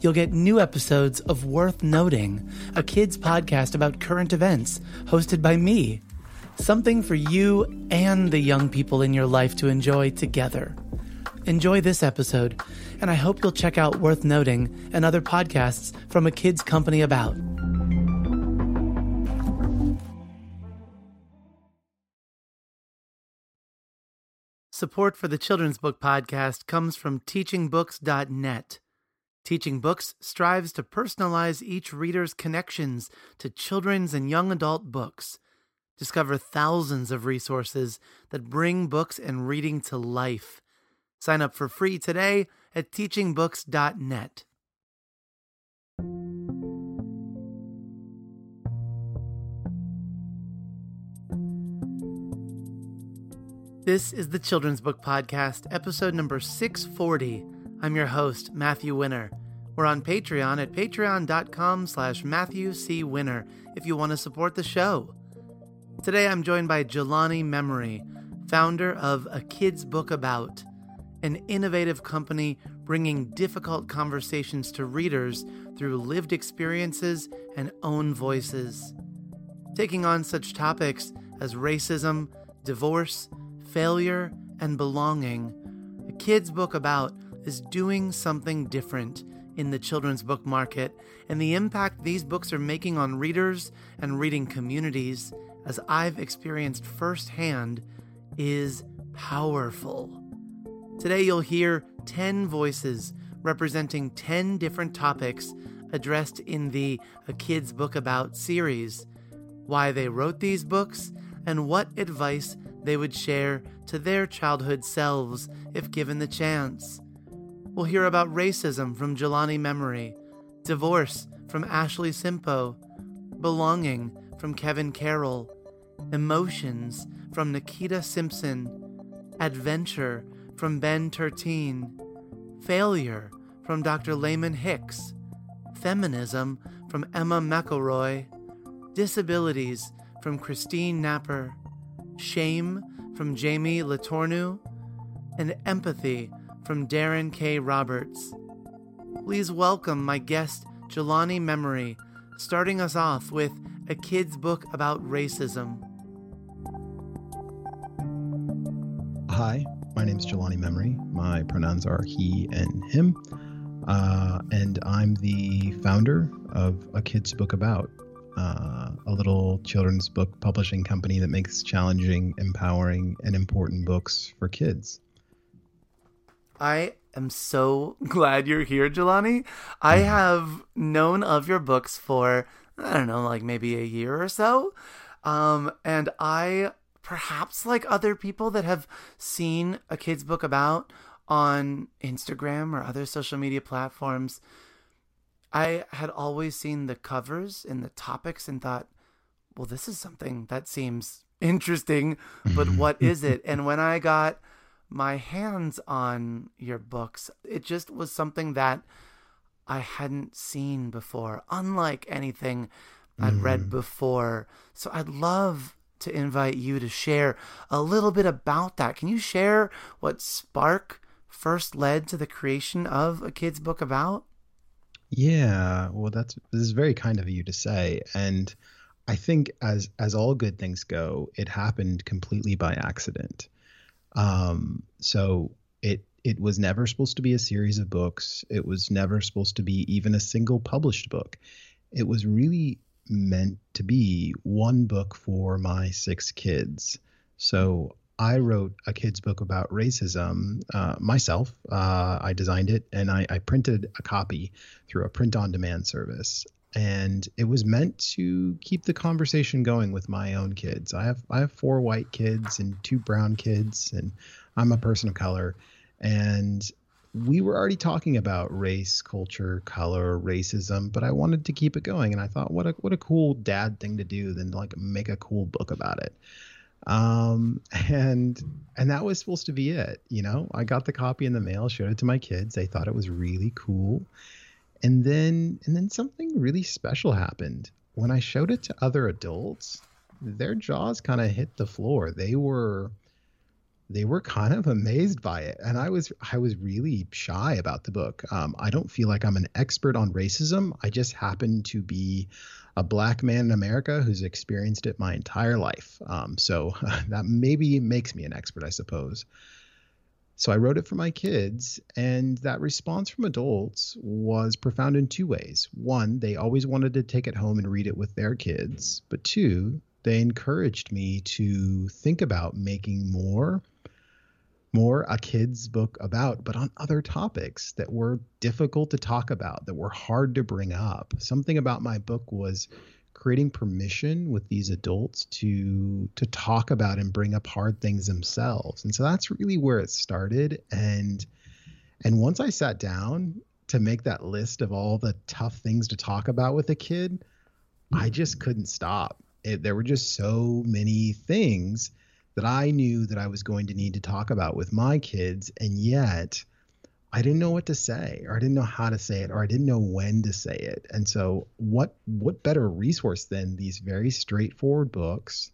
you'll get new episodes of Worth Noting, a kids podcast about current events, hosted by me. Something for you and the young people in your life to enjoy together. Enjoy this episode, and I hope you'll check out Worth Noting and other podcasts from a kids company about. Support for the Children's Book Podcast comes from TeachingBooks.net. Teaching Books strives to personalize each reader's connections to children's and young adult books. Discover thousands of resources that bring books and reading to life. Sign up for free today at teachingbooks.net. This is the Children's Book Podcast, episode number 640. I'm your host, Matthew Winner. We're on Patreon at patreon.com slash Matthew C. Winner if you want to support the show. Today I'm joined by Jelani Memory, founder of A Kid's Book About, an innovative company bringing difficult conversations to readers through lived experiences and own voices. Taking on such topics as racism, divorce, failure, and belonging, a kid's book about is doing something different in the children's book market and the impact these books are making on readers and reading communities, as I've experienced firsthand, is powerful. Today you'll hear 10 voices representing 10 different topics addressed in the A Kid's Book About series, why they wrote these books, and what advice they would share to their childhood selves if given the chance. We'll hear about racism from Jelani Memory, divorce from Ashley Simpo, belonging from Kevin Carroll, emotions from Nikita Simpson, adventure from Ben Tertine, failure from Dr. Laymon Hicks, feminism from Emma Mcilroy, disabilities from Christine Napper, Shame from Jamie Latourneau, and Empathy from Daron K. Roberts. Please welcome my guest, Jelani Memory, starting us off with a kid's book about racism. Hi, my name is Jelani Memory. My pronouns are he and him. Uh, and I'm the founder of A Kid's Book About, uh, a little children's book publishing company that makes challenging, empowering, and important books for kids. I am so glad you're here, Jelani. I mm-hmm. have known of your books for, I don't know, like maybe a year or so. Um, and I, perhaps like other people that have seen a kid's book about on Instagram or other social media platforms, I had always seen the covers and the topics and thought, well, this is something that seems interesting, but what is it? And when I got my hands on your books, it just was something that I hadn't seen before, unlike anything I'd mm. read before. So I'd love to invite you to share a little bit about that. Can you share what spark first led to the creation of a kid's book about? Yeah, well, that's this is very kind of you to say, and I think as as all good things go, it happened completely by accident. Um, so it it was never supposed to be a series of books. It was never supposed to be even a single published book. It was really meant to be one book for my six kids. So I wrote a kid's book about racism uh, myself. Uh, I designed it and I, I, printed a copy through a print on demand service. And it was meant to keep the conversation going with my own kids. I have I have four white kids and two brown kids, and I'm a person of color, and we were already talking about race, culture, color, racism, but I wanted to keep it going, and I thought, what a what a cool dad thing to do than like make a cool book about it. Um, and and that was supposed to be it. You know, I got the copy in the mail, showed it to my kids. They thought it was really cool, and then and then something really special happened. When I showed it to other adults. Their jaws kind of hit the floor. They were they were kind of amazed by it. And i was i was really shy about the book. Um, i don't feel like i'm an expert on racism. I just happen to be a black man in america who's experienced it my entire life. Um, so that maybe makes me an expert i suppose so i wrote it for my kids and that response from adults was profound in two ways one they always wanted to take it home and read it with their kids but two they encouraged me to think about making more more a kid's book about, but on other topics that were difficult to talk about, that were hard to bring up. Something about my book was creating permission with these adults to to talk about and bring up hard things themselves. And so that's really where it started. And and once I sat down to make that list of all the tough things to talk about with a kid, I just couldn't stop. It, there were just so many things that I knew that I was going to need to talk about with my kids, and yet I didn't know what to say, or I didn't know how to say it, or I didn't know when to say it. And so, what what better resource than these very straightforward books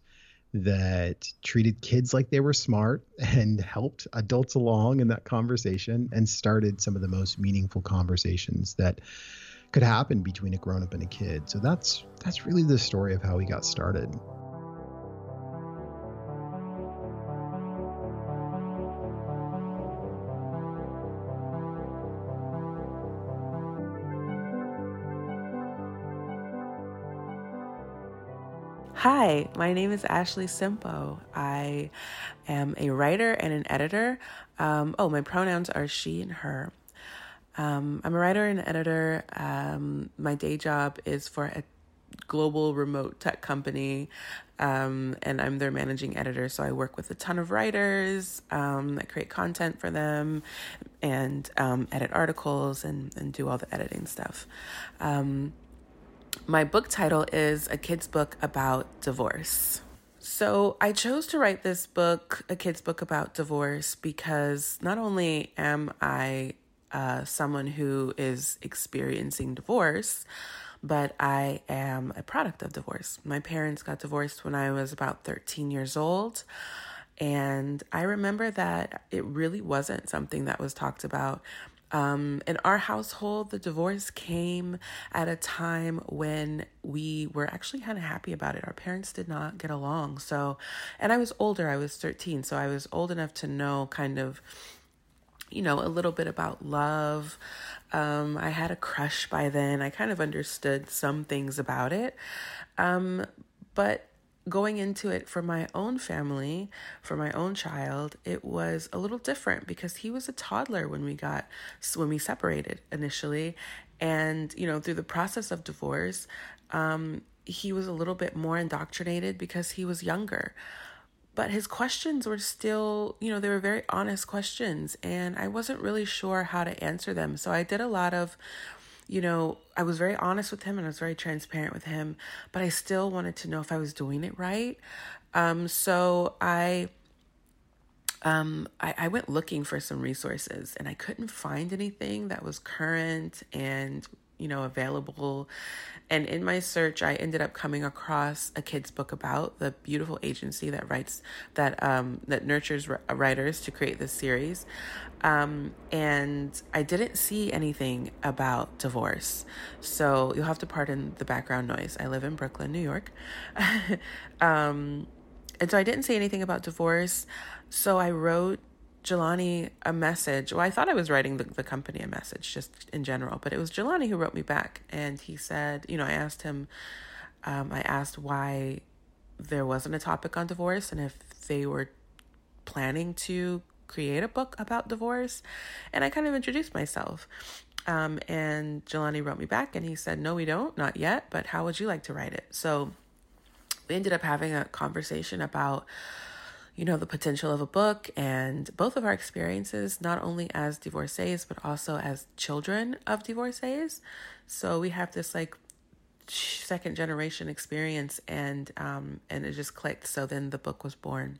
that treated kids like they were smart and helped adults along in that conversation and started some of the most meaningful conversations that could happen between a grown up and a kid. So that's that's really the story of how we got started. Hi, my name is Ashley Simpo. I am a writer and an editor. Um, oh, my pronouns are she and her. Um, I'm a writer and editor. Um, my day job is for a global remote tech company, um, and I'm their managing editor. So I work with a ton of writers. Um, I create content for them and um, edit articles and, and do all the editing stuff. My book title is A Kid's Book About Divorce. So, I chose to write this book, a kid's book about divorce, because not only am I uh, someone who is experiencing divorce, but I am a product of divorce. My parents got divorced when I was about 13 years old. And I remember that it really wasn't something that was talked about um, in our household, the divorce came at a time when we were actually kind of happy about it. Our parents did not get along. So, and I was older, I was 13, so I was old enough to know kind of, you know, a little bit about love. Um, I had a crush by then. I kind of understood some things about it. Um, but going into it for my own family, for my own child, it was a little different because he was a toddler when we got when we separated initially, and you know through the process of divorce, um, he was a little bit more indoctrinated because he was younger. But his questions were still, you know, they were very honest questions, and I wasn't really sure how to answer them. So I did a lot of you know, I was very honest with him and I was very transparent with him, but I still wanted to know if I was doing it right. Um, so I, um, I, I went looking for some resources and I couldn't find anything that was current and you know available. And in my search i ended up coming across a kid's book about the beautiful agency that writes that um, that nurtures writers to create this series. Um, and i didn't see anything about divorce. So you'll have to pardon the background noise. I live in brooklyn new york. Um, and so i didn't see anything about divorce. So i wrote Jelani a message. Well, I thought I was writing the, the company a message just in general, but it was Jelani who wrote me back. And he said, you know, I asked him, um, I asked why there wasn't a topic on divorce and if they were planning to create a book about divorce. And I kind of introduced myself. Um, and Jelani wrote me back and he said, No, we don't, not yet, but how would you like to write it? So we ended up having a conversation about, you know, the potential of a book and both of our experiences, not only as divorcees, but also as children of divorcees. So we have this like second generation experience and um and it just clicked so then the book was born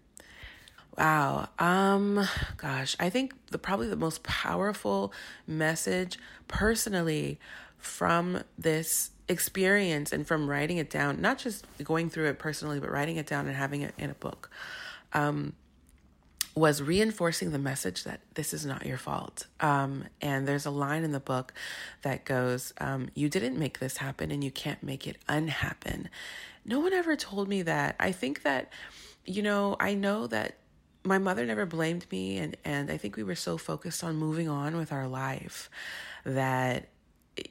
Wow. Um gosh, I think the probably the most powerful message personally from this experience and from writing it down, not just going through it personally, but writing it down and having it in a book. Um was reinforcing the message that this is not your fault. Um, and there's a line in the book that goes, um, You didn't make this happen and you can't make it unhappen. No one ever told me that. I think that, you know, I know that my mother never blamed me and and I think we were so focused on moving on with our life that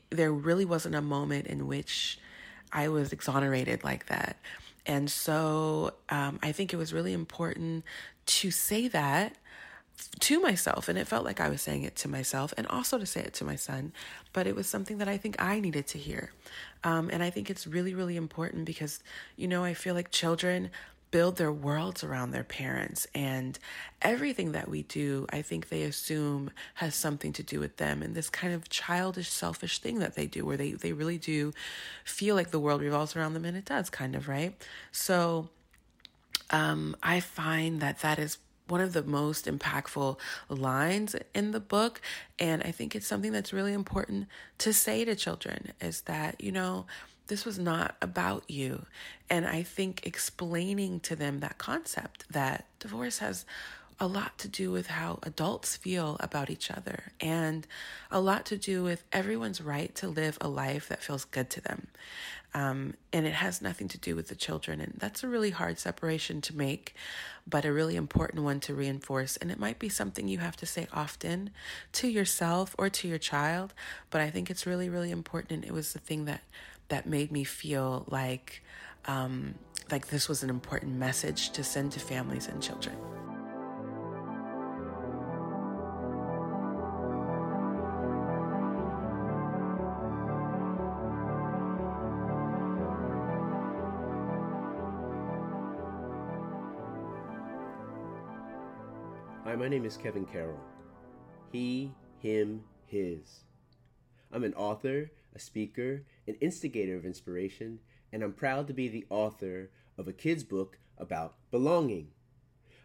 there really wasn't a moment in which I was exonerated like that. And so um, I think it was really important to say that to myself. And it felt like I was saying it to myself and also to say it to my son. But it was something that I think I needed to hear. Um, and I think it's really, really important because, you know, I feel like children build their worlds around their parents and everything that we do i think they assume has something to do with them and this kind of childish selfish thing that they do where they, they really do feel like the world revolves around them and it does kind of right? So um, i find that that is one of the most impactful lines in the book and i think it's something that's really important to say to children is that you know this was not about you. And I think explaining to them that concept that divorce has a lot to do with how adults feel about each other and a lot to do with everyone's right to live a life that feels good to them. Um, and it has nothing to do with the children. And that's a really hard separation to make, but a really important one to reinforce. And it might be something you have to say often to yourself or to your child, but I think it's really, really important. And it was the thing that that made me feel like um, like this was an important message to send to families and children. Hi, my name is Kevin Carroll. He, him, his. I'm an author, a speaker, an instigator of inspiration, and I'm proud to be the author of a kid's book about belonging.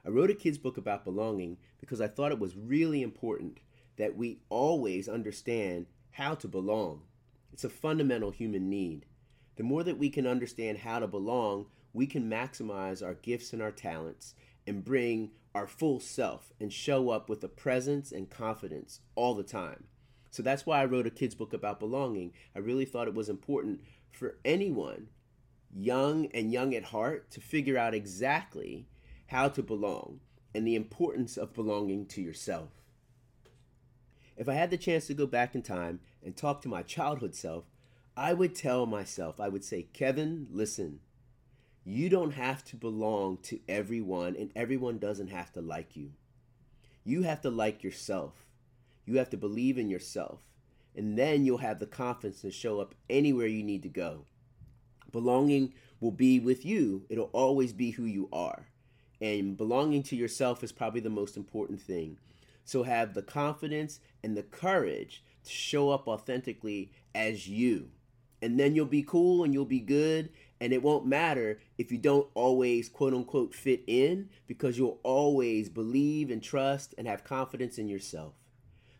I wrote a kid's book about belonging because I thought it was really important that we always understand how to belong. It's a fundamental human need. The more that we can understand how to belong, we can maximize our gifts and our talents and bring our full self and show up with a presence and confidence all the time. So that's why I wrote a kid's book about belonging. I really thought it was important for anyone, young and young at heart, to figure out exactly how to belong and the importance of belonging to yourself. If I had the chance to go back in time and talk to my childhood self, I would tell myself, I would say, Kevin, listen, you don't have to belong to everyone, and everyone doesn't have to like you. You have to like yourself. You have to believe in yourself. And then you'll have the confidence to show up anywhere you need to go. Belonging will be with you, it'll always be who you are. And belonging to yourself is probably the most important thing. So have the confidence and the courage to show up authentically as you. And then you'll be cool and you'll be good. And it won't matter if you don't always, quote unquote, fit in because you'll always believe and trust and have confidence in yourself.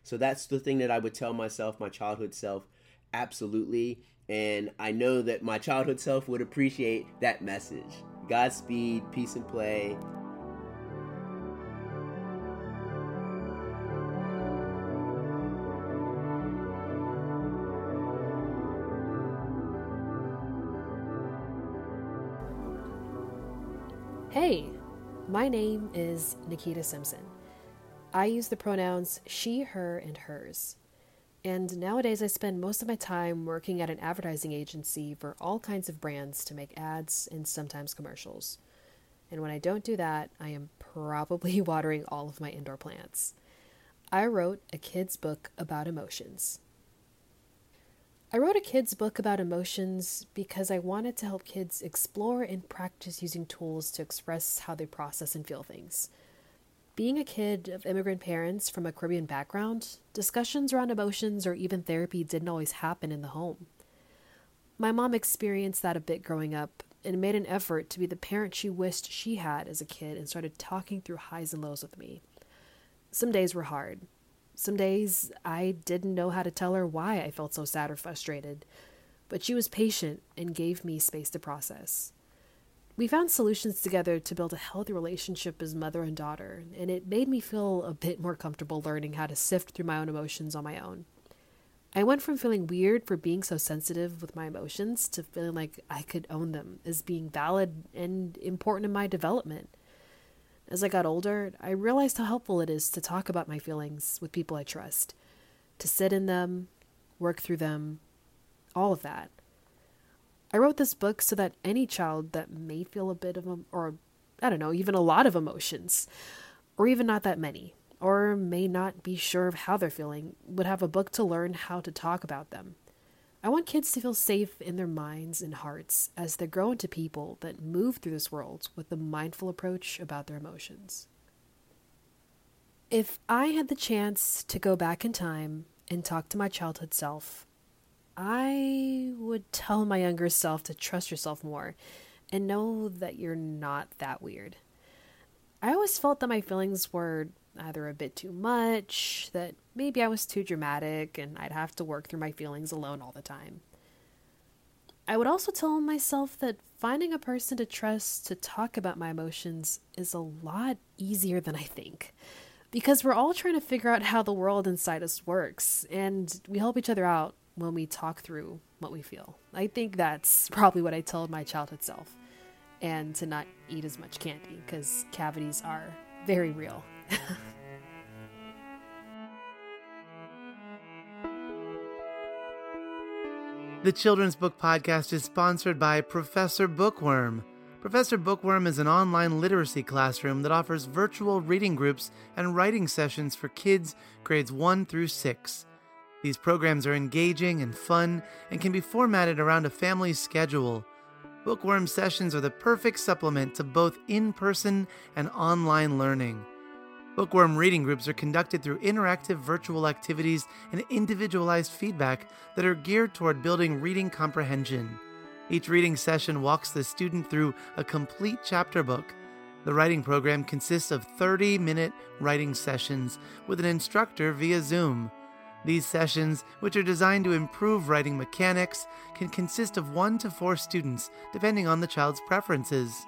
So that's the thing that I would tell myself, my childhood self, absolutely. And I know that my childhood self would appreciate that message. Godspeed, peace and play. Hey, my name is Nikita Simpson. I use the pronouns she, her, and hers. And nowadays, I spend most of my time working at an advertising agency for all kinds of brands to make ads and sometimes commercials. And when I don't do that, I am probably watering all of my indoor plants. I wrote a kid's book about emotions. I wrote a kids' book about emotions because I wanted to help kids explore and practice using tools to express how they process and feel things. Being a kid of immigrant parents from a Caribbean background, discussions around emotions or even therapy didn't always happen in the home. My mom experienced that a bit growing up and made an effort to be the parent she wished she had as a kid and started talking through highs and lows with me. Some days were hard, some days I didn't know how to tell her why I felt so sad or frustrated, but she was patient and gave me space to process. We found solutions together to build a healthy relationship as mother and daughter, and it made me feel a bit more comfortable learning how to sift through my own emotions on my own. I went from feeling weird for being so sensitive with my emotions to feeling like I could own them as being valid and important in my development. As I got older, I realized how helpful it is to talk about my feelings with people I trust, to sit in them, work through them, all of that. I wrote this book so that any child that may feel a bit of, a, or I don't know, even a lot of emotions, or even not that many, or may not be sure of how they're feeling, would have a book to learn how to talk about them. I want kids to feel safe in their minds and hearts as they grow into people that move through this world with a mindful approach about their emotions. If I had the chance to go back in time and talk to my childhood self, I would tell my younger self to trust yourself more and know that you're not that weird. I always felt that my feelings were either a bit too much, that maybe I was too dramatic and I'd have to work through my feelings alone all the time. I would also tell myself that finding a person to trust to talk about my emotions is a lot easier than I think. Because we're all trying to figure out how the world inside us works, and we help each other out when we talk through what we feel. I think that's probably what I told my childhood self. And to not eat as much candy, because cavities are very real. the Children's Book Podcast is sponsored by Professor Bookworm. Professor Bookworm is an online literacy classroom that offers virtual reading groups and writing sessions for kids grades 1 through 6. These programs are engaging and fun and can be formatted around a family's schedule. Bookworm sessions are the perfect supplement to both in person and online learning. Bookworm reading groups are conducted through interactive virtual activities and individualized feedback that are geared toward building reading comprehension. Each reading session walks the student through a complete chapter book. The writing program consists of 30 minute writing sessions with an instructor via Zoom. These sessions, which are designed to improve writing mechanics, can consist of one to four students, depending on the child's preferences.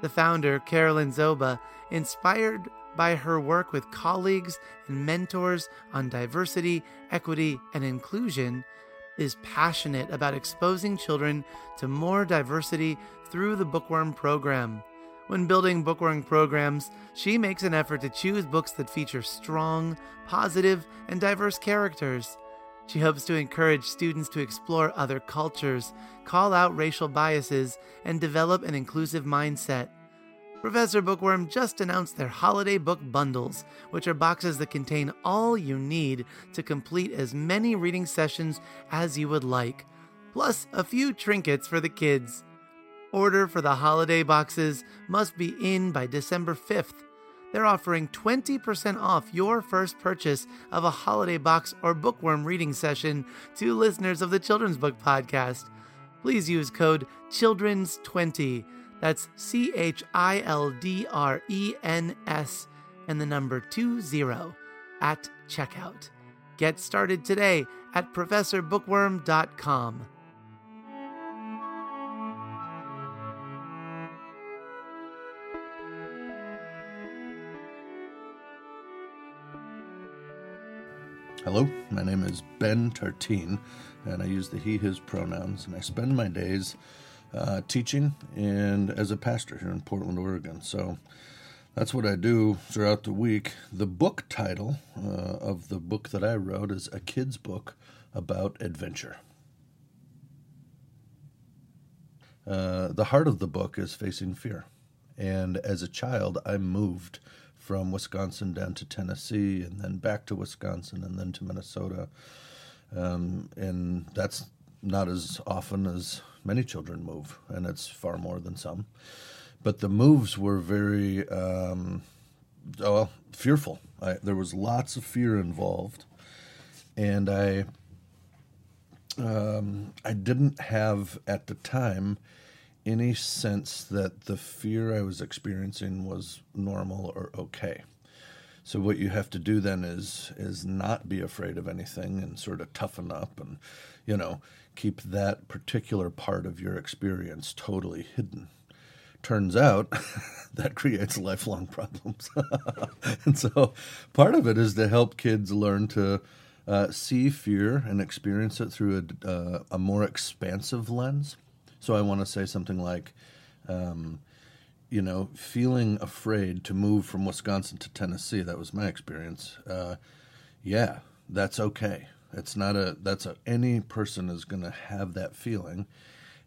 The founder, Carolyn Zoba, inspired by her work with colleagues and mentors on diversity, equity, and inclusion, is passionate about exposing children to more diversity through the Bookworm program. When building Bookworm programs, she makes an effort to choose books that feature strong, positive, and diverse characters. She hopes to encourage students to explore other cultures, call out racial biases, and develop an inclusive mindset. Professor Bookworm just announced their holiday book bundles, which are boxes that contain all you need to complete as many reading sessions as you would like, plus a few trinkets for the kids. Order for the holiday boxes must be in by December 5th. They're offering 20% off your first purchase of a holiday box or bookworm reading session to listeners of the Children's Book Podcast. Please use code CHILDRENS20 that's C H I L D R E N S and the number 20 at checkout. Get started today at ProfessorBookworm.com. Hello, my name is Ben Tartine, and I use the he, his pronouns, and I spend my days uh, teaching and as a pastor here in Portland, Oregon. So that's what I do throughout the week. The book title uh, of the book that I wrote is A Kid's Book About Adventure. Uh, the heart of the book is facing fear. And as a child, I moved from Wisconsin down to Tennessee and then back to Wisconsin and then to Minnesota um, and that's not as often as many children move, and it's far more than some. But the moves were very um, well fearful. I, there was lots of fear involved, and I um, I didn't have at the time any sense that the fear I was experiencing was normal or okay. So what you have to do then is is not be afraid of anything and sort of toughen up and you know keep that particular part of your experience totally hidden. Turns out that creates lifelong problems. and so part of it is to help kids learn to uh, see fear and experience it through a, uh, a more expansive lens. So I want to say something like, um, you know, feeling afraid to move from Wisconsin to Tennessee. That was my experience. Uh, yeah, that's okay. It's not a that's a any person is going to have that feeling.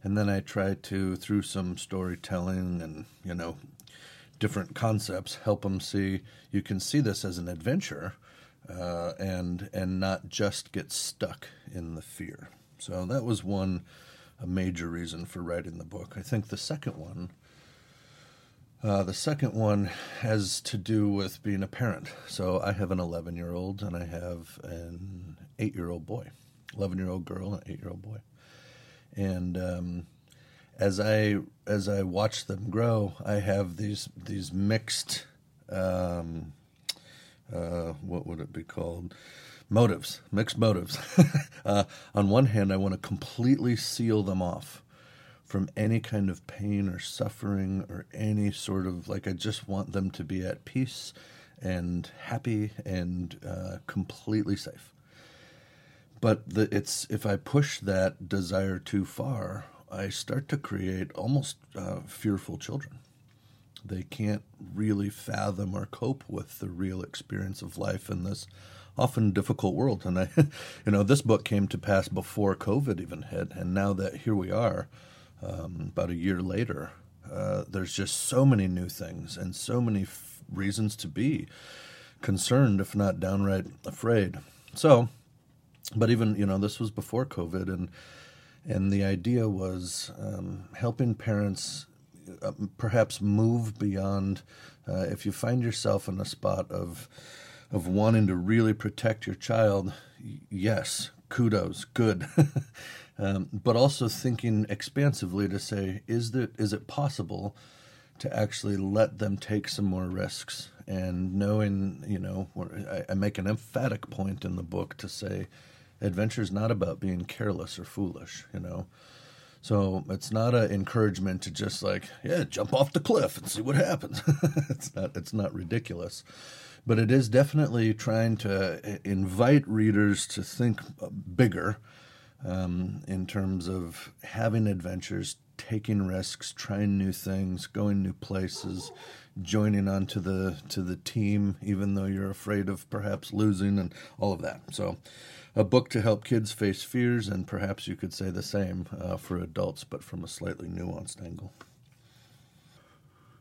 And then I try to through some storytelling and you know different concepts help them see you can see this as an adventure uh, and and not just get stuck in the fear. So that was one a major reason for writing the book. I think the second one. Uh, the second one has to do with being a parent. So I have an 11 year old and I have an eight year old boy, 11 year old girl, and eight year old boy. And um, as I as I watch them grow, I have these these mixed um, uh, what would it be called? Motives, mixed motives. uh, on one hand, I want to completely seal them off from any kind of pain or suffering or any sort of like, I just want them to be at peace and happy and uh, completely safe. But the, it's if I push that desire too far, I start to create almost uh, fearful children they can't really fathom or cope with the real experience of life in this often difficult world. And I, you know, this book came to pass before COVID even hit, and now that here we are, um, about a year later, uh, there's just so many new things and so many f- reasons to be concerned, if not downright afraid. So, but even you know, this was before COVID, and and the idea was um, helping parents uh, perhaps move beyond. Uh, if you find yourself in a spot of of wanting to really protect your child, yes, kudos, good. um, but also thinking expansively to say, is that is it possible to actually let them take some more risks? And knowing, you know, I, I make an emphatic point in the book to say, adventure is not about being careless or foolish. You know, so it's not an encouragement to just like, yeah, jump off the cliff and see what happens. it's not it's not ridiculous. But it is definitely trying to invite readers to think bigger um, in terms of having adventures, taking risks, trying new things, going new places, joining onto the to the team, even though you're afraid of perhaps losing and all of that. So a book to help kids face fears, and perhaps you could say the same uh, for adults, but from a slightly nuanced angle.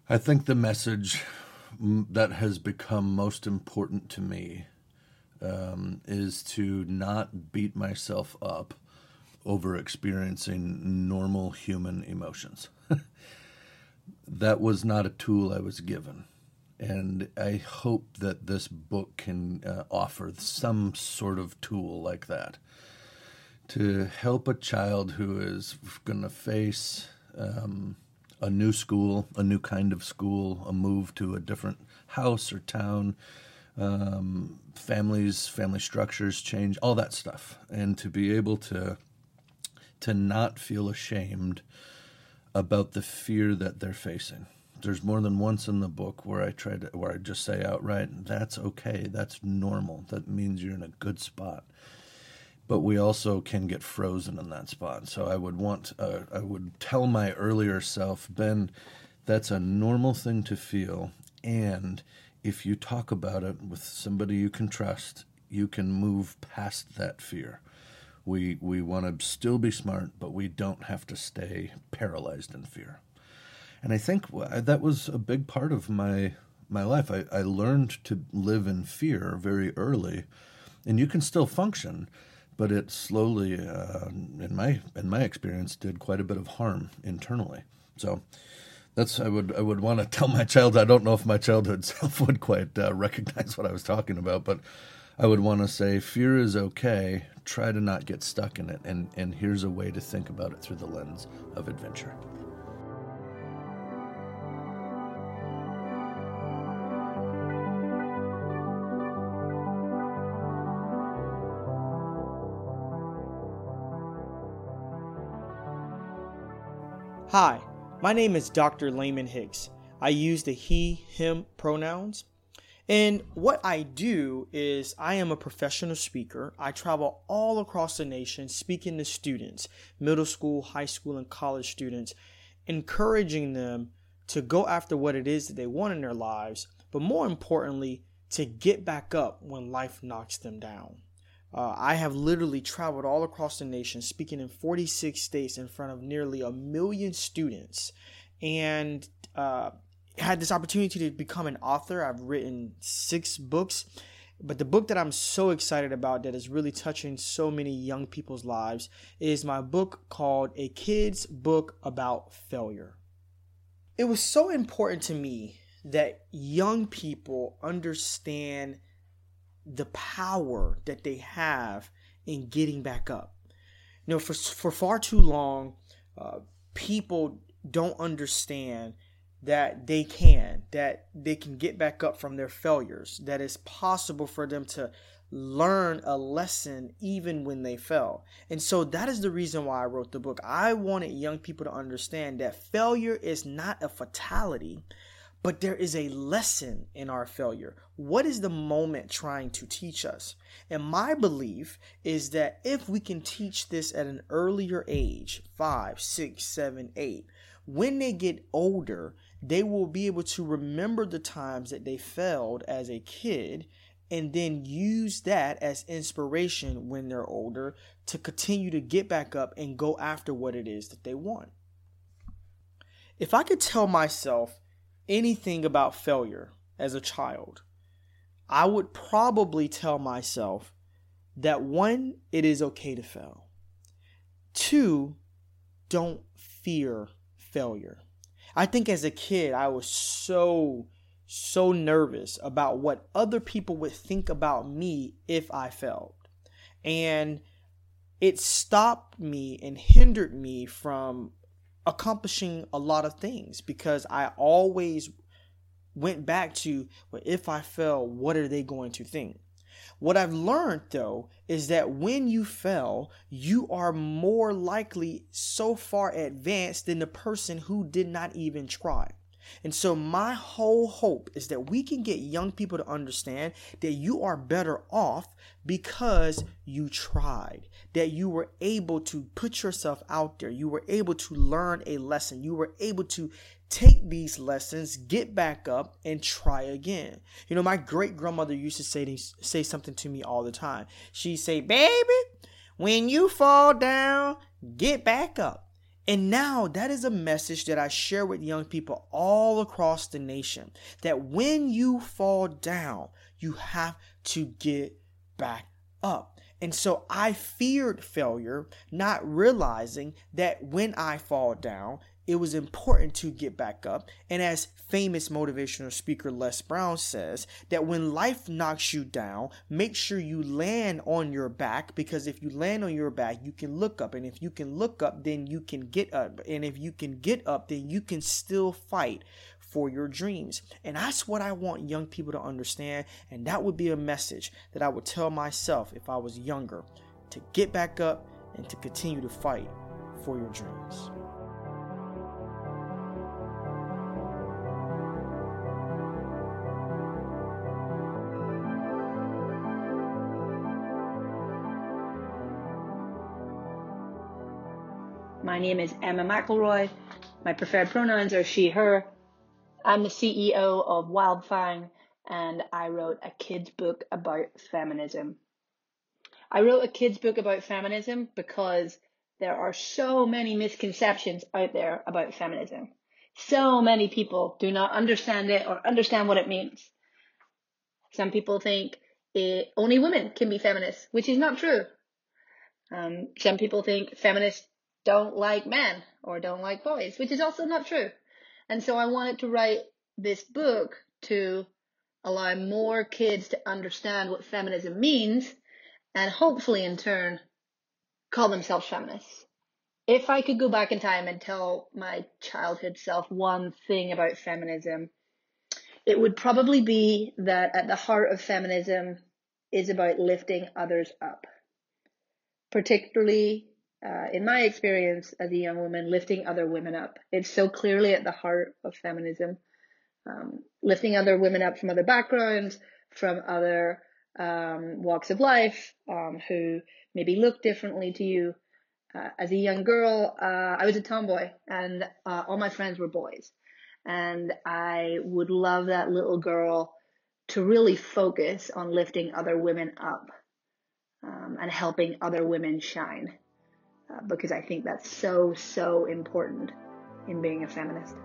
I think the message that has become most important to me um, is to not beat myself up over experiencing normal human emotions. that was not a tool I was given and I hope that this book can uh, offer some sort of tool like that to help a child who is going to face um, a new school, a new kind of school, a move to a different house or town, um, families, family structures change, all that stuff, and to be able to to not feel ashamed about the fear that they're facing there's more than once in the book where I try to where I just say outright, "That's okay. That's normal. That means you're in a good spot." But we also can get frozen in that spot. So I would want, uh, I would tell my earlier self, Ben, that's a normal thing to feel, and if you talk about it with somebody you can trust, you can move past that fear. We we want to still be smart, but we don't have to stay paralyzed in fear and I think that was a big part of my my life. I, I learned to live in fear very early, and you can still function, but it slowly, uh, in my in my experience, did quite a bit of harm internally. So that's I would I would want to tell my child. I don't know if my childhood self would quite uh, recognize what I was talking about, but I would want to say fear is okay. Try to not get stuck in it, and and here's a way to think about it through the lens of adventure. Hi, my name is Dr. Laymon Hicks. I use the he, him pronouns. And what I do is I am a professional speaker. I travel all across the nation speaking to students, middle school, high school, and college students, encouraging them to go after what it is that they want in their lives, but more importantly, to get back up when life knocks them down. Uh, I have literally traveled all across the nation, speaking in 46 states in front of nearly a million students, and uh, had this opportunity to become an author. I've written six books, but the book that I'm so excited about that is really touching so many young people's lives is my book called A Kid's Book About Failure. It was so important to me that young people understand the power that they have in getting back up. You know, for for far too long, uh, people don't understand that they can, that they can get back up from their failures, that it's possible for them to learn a lesson even when they fail. And so that is the reason why I wrote the book. I wanted young people to understand that failure is not a fatality, but there is a lesson in our failure. What is the moment trying to teach us? And my belief is that if we can teach this at an earlier age five, six, seven, eight when they get older, they will be able to remember the times that they failed as a kid and then use that as inspiration when they're older to continue to get back up and go after what it is that they want. If I could tell myself anything about failure as a child, I would probably tell myself that one, it is okay to fail. Two, don't fear failure. I think as a kid, I was so, so nervous about what other people would think about me if I failed. And it stopped me and hindered me from accomplishing a lot of things because I always went back to well, if I fail, what are they going to think? What I've learned though is that when you fail, you are more likely so far advanced than the person who did not even try. And so, my whole hope is that we can get young people to understand that you are better off because you tried, that you were able to put yourself out there, you were able to learn a lesson, you were able to take these lessons, get back up, and try again. You know, my great grandmother used to say say something to me all the time. She'd say, "Baby, when you fall down, get back up." And now that is a message that I share with young people all across the nation that when you fall down, you have to get back up. And so I feared failure, not realizing that when I fall down, it was important to get back up. And as famous motivational speaker Les Brown says, that when life knocks you down, make sure you land on your back because if you land on your back, you can look up. And if you can look up, then you can get up. And if you can get up, then you can still fight for your dreams. And that's what I want young people to understand. And that would be a message that I would tell myself if I was younger to get back up and to continue to fight for your dreams. My name is Emma Mcilroy. My preferred pronouns are she, her. I'm the CEO of Wildfang and I wrote a kid's book about feminism. I wrote a kid's book about feminism because there are so many misconceptions out there about feminism. So many people do not understand it or understand what it means. Some people think it, only women can be feminists, which is not true. Um, some people think feminists don't like men or don't like boys, which is also not true. And so I wanted to write this book to allow more kids to understand what feminism means and hopefully in turn call themselves feminists. If I could go back in time and tell my childhood self one thing about feminism, it would probably be that at the heart of feminism is about lifting others up. Particularly uh, in my experience as a young woman, lifting other women up. It's so clearly at the heart of feminism. Um, lifting other women up from other backgrounds, from other um, walks of life, um, who maybe look differently to you. Uh, as a young girl, uh, I was a tomboy, and uh, all my friends were boys. And I would love that little girl to really focus on lifting other women up um, and helping other women shine. Uh, because I think that's so, so important in being a feminist.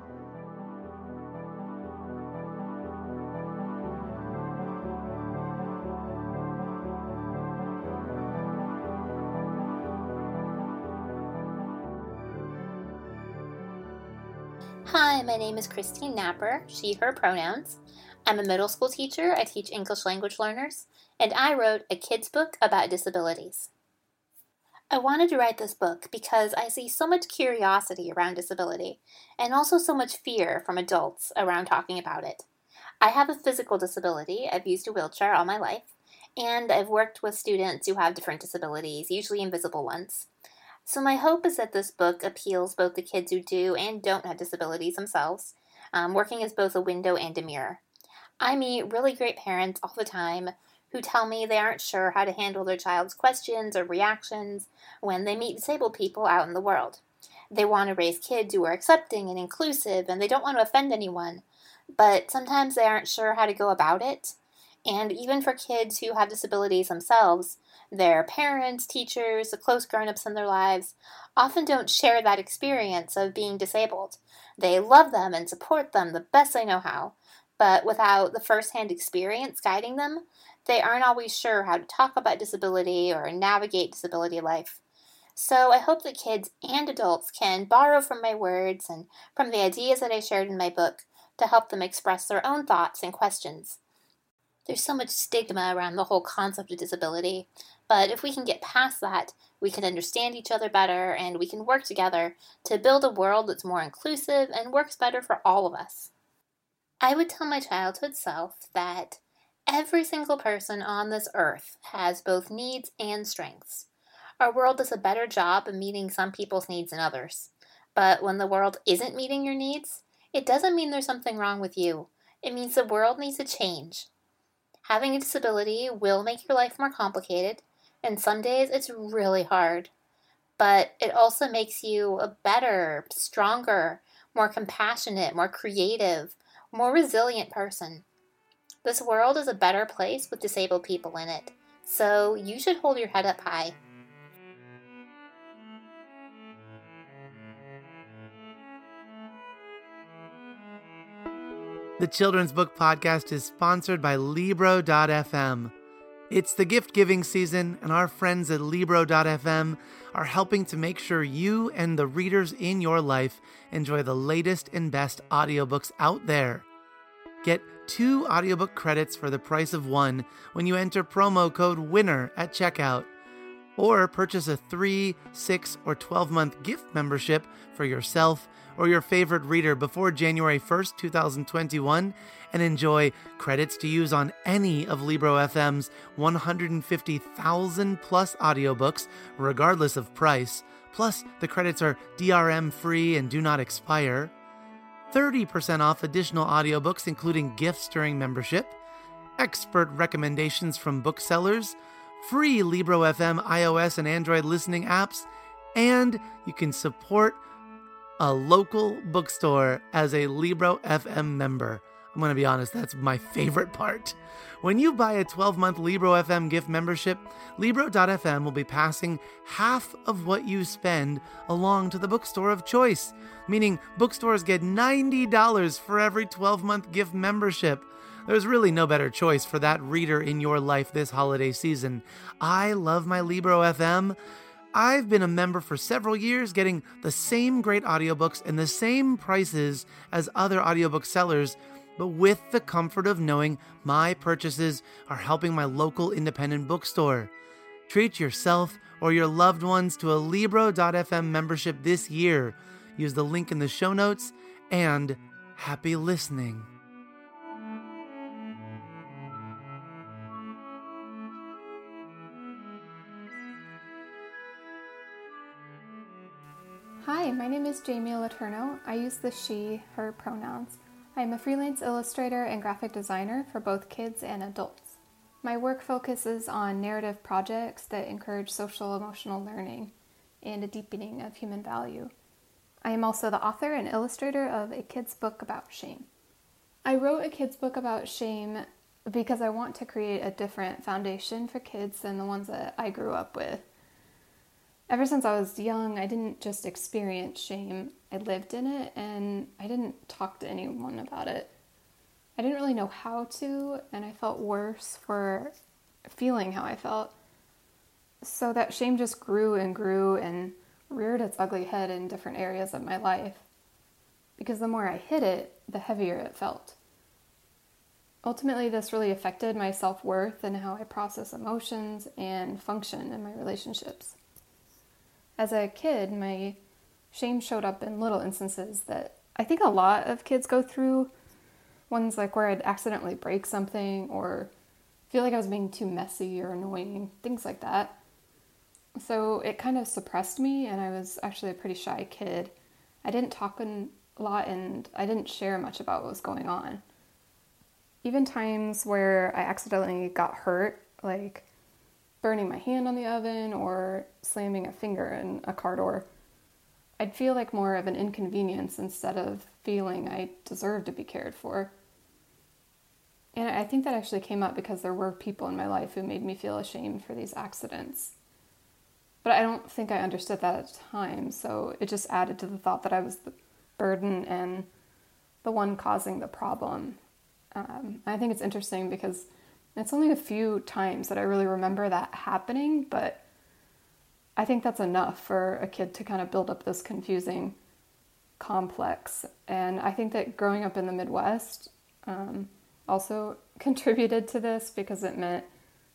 Hi, my name is Christine Napper, she, her pronouns. I'm a middle school teacher, I teach English language learners, and I wrote a kid's book about disabilities. I wanted to write this book because I see so much curiosity around disability and also so much fear from adults around talking about it. I have a physical disability, I've used a wheelchair all my life, and I've worked with students who have different disabilities, usually invisible ones. So, my hope is that this book appeals both to kids who do and don't have disabilities themselves, um, working as both a window and a mirror. I meet really great parents all the time who tell me they aren't sure how to handle their child's questions or reactions when they meet disabled people out in the world. They want to raise kids who are accepting and inclusive and they don't want to offend anyone, but sometimes they aren't sure how to go about it. And even for kids who have disabilities themselves, their parents, teachers, the close grown ups in their lives often don't share that experience of being disabled. They love them and support them the best they know how, but without the first hand experience guiding them, they aren't always sure how to talk about disability or navigate disability life. So I hope that kids and adults can borrow from my words and from the ideas that I shared in my book to help them express their own thoughts and questions. There's so much stigma around the whole concept of disability, but if we can get past that, we can understand each other better and we can work together to build a world that's more inclusive and works better for all of us. I would tell my childhood self that every single person on this earth has both needs and strengths. Our world does a better job of meeting some people's needs than others. But when the world isn't meeting your needs, it doesn't mean there's something wrong with you. It means the world needs to change. Having a disability will make your life more complicated, and some days it's really hard. But it also makes you a better, stronger, more compassionate, more creative, more resilient person. This world is a better place with disabled people in it, so you should hold your head up high. The Children's Book Podcast is sponsored by Libro.fm. It's the gift giving season, and our friends at Libro.fm are helping to make sure you and the readers in your life enjoy the latest and best audiobooks out there. Get two audiobook credits for the price of one when you enter promo code WINNER at checkout. Or purchase a 3, 6, or 12 month gift membership for yourself or your favorite reader before January 1st, 2021, and enjoy credits to use on any of Libro FM's 150,000 plus audiobooks, regardless of price. Plus, the credits are DRM free and do not expire. 30% off additional audiobooks, including gifts during membership, expert recommendations from booksellers, free Libro FM iOS and Android listening apps, and you can support a local bookstore as a Libro FM member. I'm going to be honest, that's my favorite part. When you buy a 12 month Libro FM gift membership, Libro.fm will be passing half of what you spend along to the bookstore of choice, meaning bookstores get $90 for every 12 month gift membership. There's really no better choice for that reader in your life this holiday season. I love my Libro FM I've been a member for several years, getting the same great audiobooks and the same prices as other audiobook sellers, but with the comfort of knowing my purchases are helping my local independent bookstore. Treat yourself or your loved ones to a Libro.fm membership this year. Use the link in the show notes and happy listening. Hi, my name is Jamie Laterno. I use the she, her pronouns. I am a freelance illustrator and graphic designer for both kids and adults. My work focuses on narrative projects that encourage social emotional learning and a deepening of human value. I am also the author and illustrator of a kids' book about shame. I wrote a kids' book about shame because I want to create a different foundation for kids than the ones that I grew up with. Ever since I was young, I didn't just experience shame, I lived in it and I didn't talk to anyone about it. I didn't really know how to, and I felt worse for feeling how I felt. So that shame just grew and grew and reared its ugly head in different areas of my life. Because the more I hid it, the heavier it felt. Ultimately, this really affected my self worth and how I process emotions and function in my relationships. As a kid, my shame showed up in little instances that I think a lot of kids go through ones like where I'd accidentally break something or feel like I was being too messy or annoying, things like that. So it kind of suppressed me, and I was actually a pretty shy kid. I didn't talk a lot and I didn't share much about what was going on. Even times where I accidentally got hurt, like burning my hand on the oven or slamming a finger in a car door, I'd feel like more of an inconvenience instead of feeling I deserved to be cared for. And I think that actually came up because there were people in my life who made me feel ashamed for these accidents. But I don't think I understood that at the time, so it just added to the thought that I was the burden and the one causing the problem. Um, I think it's interesting because it's only a few times that I really remember that happening, but I think that's enough for a kid to kind of build up this confusing complex. And I think that growing up in the Midwest um, also contributed to this because it meant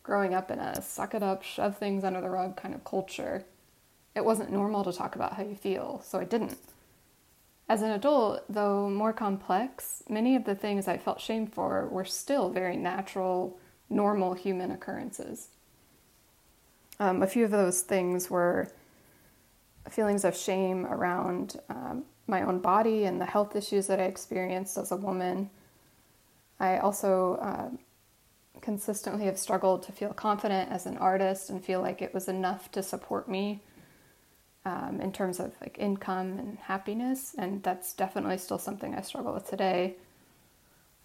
growing up in a suck it up, shove things under the rug kind of culture. It wasn't normal to talk about how you feel, so I didn't. As an adult, though more complex, many of the things I felt shame for were still very natural, normal human occurrences. Um, a few of those things were feelings of shame around um, my own body and the health issues that I experienced as a woman. I also uh, consistently have struggled to feel confident as an artist and feel like it was enough to support me um, in terms of like income and happiness, and that's definitely still something I struggle with today.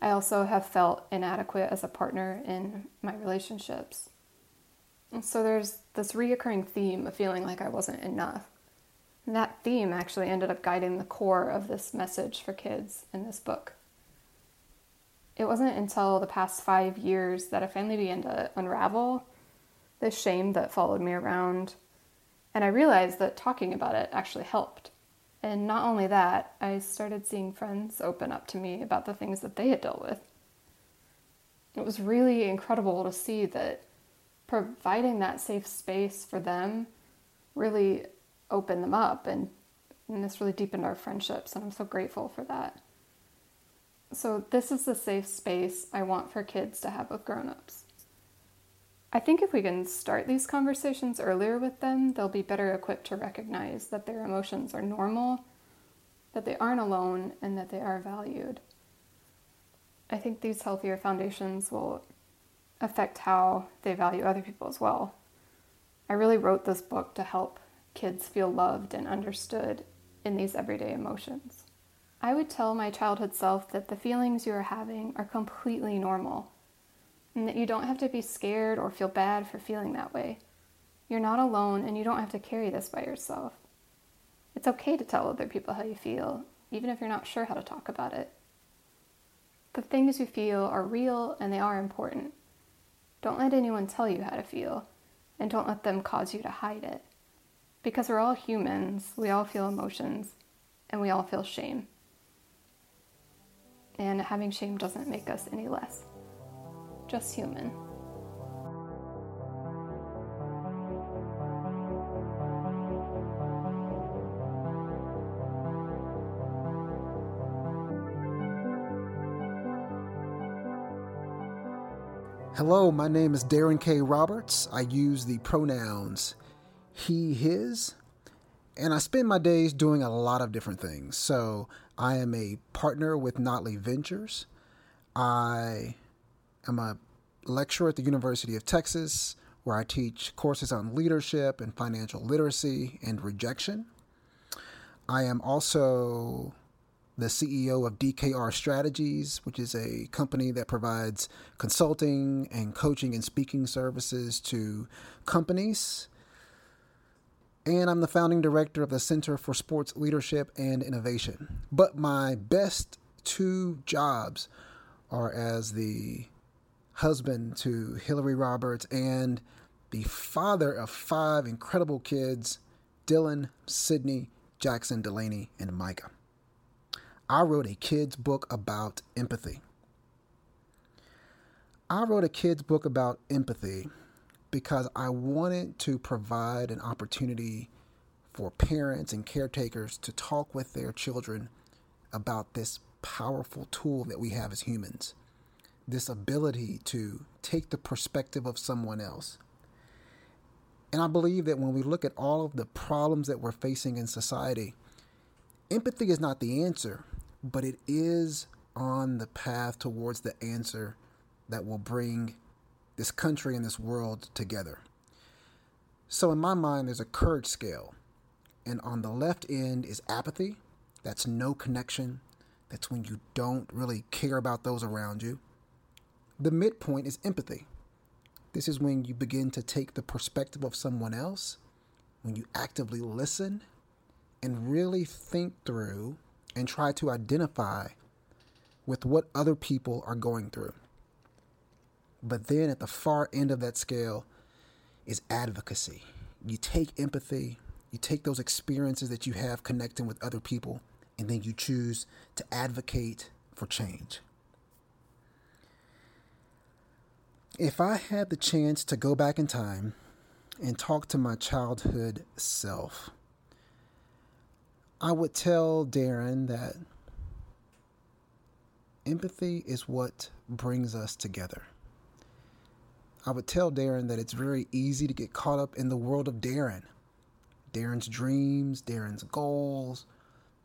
I also have felt inadequate as a partner in my relationships. So there's this reoccurring theme of feeling like I wasn't enough. And that theme actually ended up guiding the core of this message for kids in this book. It wasn't until the past five years that I finally began to unravel the shame that followed me around. And I realized that talking about it actually helped. And not only that, I started seeing friends open up to me about the things that they had dealt with. It was really incredible to see that providing that safe space for them really opened them up and, and this really deepened our friendships and i'm so grateful for that. So this is the safe space i want for kids to have with grown-ups. I think if we can start these conversations earlier with them they'll be better equipped to recognize that their emotions are normal that they aren't alone and that they are valued. I think these healthier foundations will affect how they value other people as well. I really wrote this book to help kids feel loved and understood in these everyday emotions. I would tell my childhood self that the feelings you are having are completely normal and that you don't have to be scared or feel bad for feeling that way. You're not alone and you don't have to carry this by yourself. It's okay to tell other people how you feel, even if you're not sure how to talk about it. The things you feel are real and they are important. Don't let anyone tell you how to feel, and don't let them cause you to hide it. Because we're all humans, we all feel emotions, and we all feel shame. And having shame doesn't make us any less, just human. Hello, my name is Daron K. Roberts. I use the pronouns he, his, and I spend my days doing a lot of different things. So, I am a partner with Notley Ventures. I am a lecturer at the University of Texas, where I teach courses on leadership and financial literacy and rejection. I am also the CEO of DKR Strategies, which is a company that provides consulting and coaching and speaking services to companies. And I'm the founding director of the Center for Sports Leadership and Innovation. But my best two jobs are as the husband to Hillary Roberts and the father of five incredible kids Dylan, Sydney, Jackson, Delaney, and Micah. I wrote a kid's book about empathy. I wrote a kid's book about empathy because I wanted to provide an opportunity for parents and caretakers to talk with their children about this powerful tool that we have as humans this ability to take the perspective of someone else. And I believe that when we look at all of the problems that we're facing in society, empathy is not the answer, but it is on the path towards the answer that will bring this country and this world together. So, in my mind, there's a courage scale. And on the left end is apathy. That's no connection. That's when you don't really care about those around you. The midpoint is empathy. This is when you begin to take the perspective of someone else, when you actively listen and really think through and try to identify with what other people are going through. But then at the far end of that scale is advocacy. You take empathy, you take those experiences that you have connecting with other people, and then you choose to advocate for change. If I had the chance to go back in time and talk to my childhood self, I would tell Daron that empathy is what brings us together. I would tell Daron that it's very easy to get caught up in the world of Daron. Daron's dreams, Daron's goals,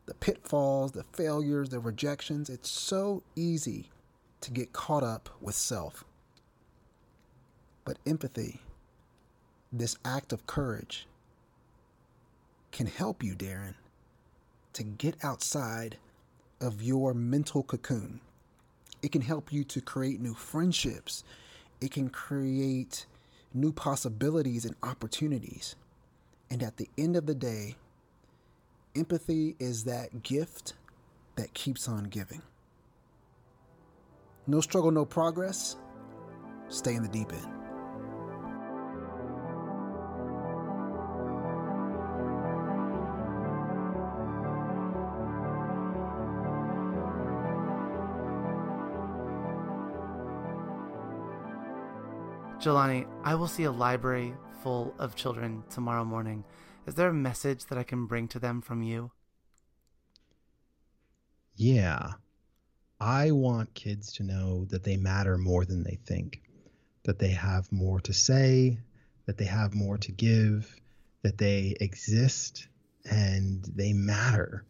the pitfalls, the failures, the rejections. It's so easy to get caught up with self. But empathy, this act of courage, can help you, Daron, to get outside of your mental cocoon. It can help you to create new friendships. It can create new possibilities and opportunities. And at the end of the day, empathy is that gift that keeps on giving. No struggle, no progress. Stay in the deep end. Jelani, I will see a library full of children tomorrow morning. Is there a message that I can bring to them from you? Yeah. I want kids to know that they matter more than they think, that they have more to say, that they have more to give, that they exist and they matter,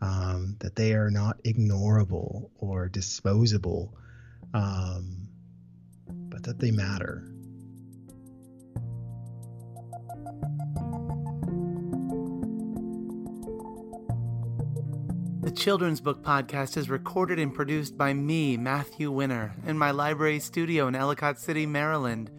um, that they are not ignorable or disposable. Um, but that they matter. The Children's Book Podcast is recorded and produced by me, Matthew Winner, in my library studio in Ellicott City, Maryland.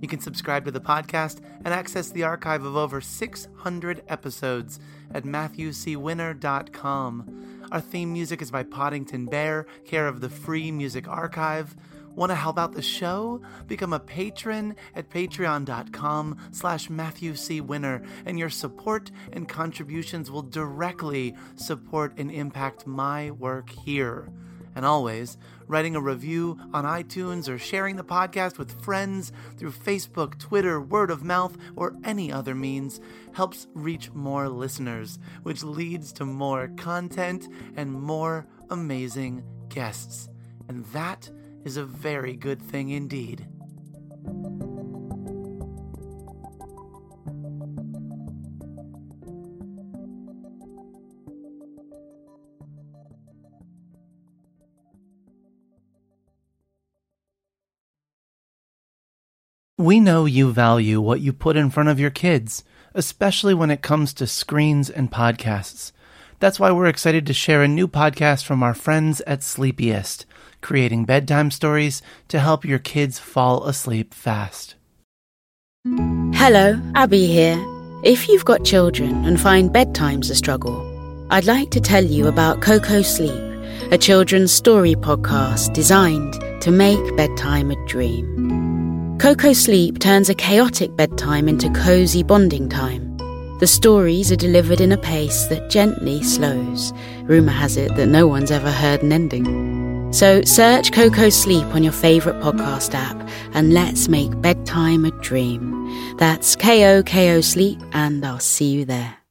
You can subscribe to the podcast and access the archive of over 600 episodes at MatthewCWinner.com. Our theme music is by Poddington Bear, care of the Free Music Archive. Want to help out the show? Become a patron at patreon.com slash Matthew C. Winner, and your support and contributions will directly support and impact my work here. And always, writing a review on iTunes or sharing the podcast with friends through Facebook, Twitter, word of mouth, or any other means helps reach more listeners, which leads to more content and more amazing guests. And that is a very good thing indeed. We know you value what you put in front of your kids, especially when it comes to screens and podcasts. That's why we're excited to share a new podcast from our friends at Sleepiest, creating bedtime stories to help your kids fall asleep fast. Hello, Abby here. If you've got children and find bedtime's a struggle, I'd like to tell you about Koko Sleep, a children's story podcast designed to make bedtime a dream. Koko Sleep turns a chaotic bedtime into cozy bonding time. The stories are delivered in a pace that gently slows. Rumour has it that no one's ever heard an ending. So search Koko Sleep on your favourite podcast app and let's make bedtime a dream. That's K O K O Sleep, and I'll see you there.